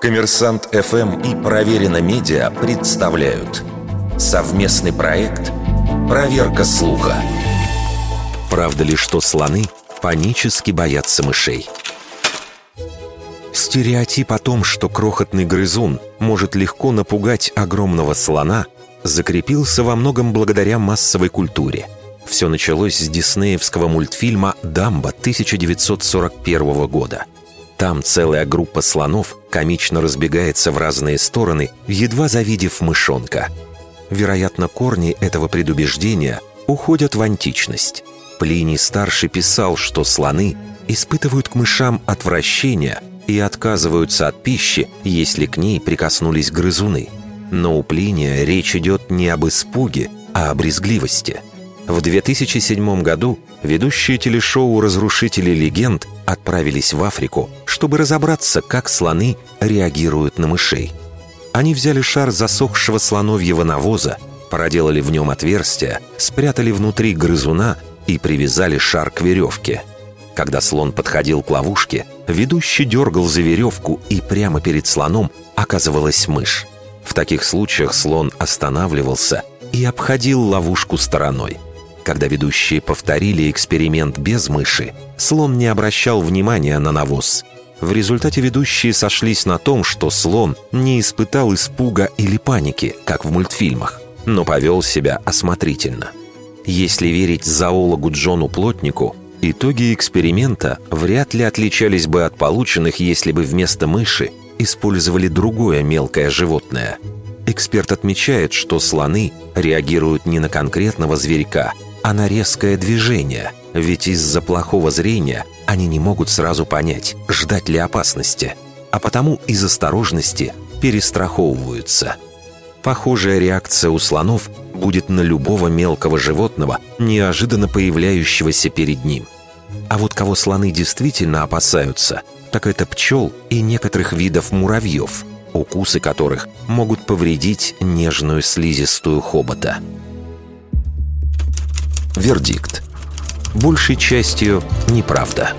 Коммерсант ФМ и Проверено Медиа представляют совместный проект «Проверка слуха». Правда ли, что слоны панически боятся мышей? Стереотип о том, что крохотный грызун может легко напугать огромного слона, закрепился во многом благодаря массовой культуре. Все началось с диснеевского мультфильма «Дамба» 1941 года – там целая группа слонов комично разбегается в разные стороны, едва завидев мышонка. Вероятно, корни этого предубеждения уходят в античность. Плиний-старший писал, что слоны испытывают к мышам отвращение и отказываются от пищи, если к ней прикоснулись грызуны. Но у Плиния речь идет не об испуге, а о брезгливости. В 2007 году ведущие телешоу «Разрушители легенд» отправились в Африку, чтобы разобраться, как слоны реагируют на мышей. Они взяли шар засохшего слоновьего навоза, проделали в нем отверстие, спрятали внутри грызуна и привязали шар к веревке. Когда слон подходил к ловушке, ведущий дергал за веревку, и прямо перед слоном оказывалась мышь. В таких случаях слон останавливался и обходил ловушку стороной – когда ведущие повторили эксперимент без мыши, слон не обращал внимания на навоз. В результате ведущие сошлись на том, что слон не испытал испуга или паники, как в мультфильмах, но повел себя осмотрительно. Если верить зоологу Джону Плотнику, итоги эксперимента вряд ли отличались бы от полученных, если бы вместо мыши использовали другое мелкое животное. Эксперт отмечает, что слоны реагируют не на конкретного зверька, а на резкое движение, ведь из-за плохого зрения они не могут сразу понять, ждать ли опасности, а потому из осторожности перестраховываются. Похожая реакция у слонов будет на любого мелкого животного, неожиданно появляющегося перед ним. А вот кого слоны действительно опасаются, так это пчел и некоторых видов муравьев, укусы которых могут повредить нежную слизистую хобота. Вердикт. Большей частью неправда.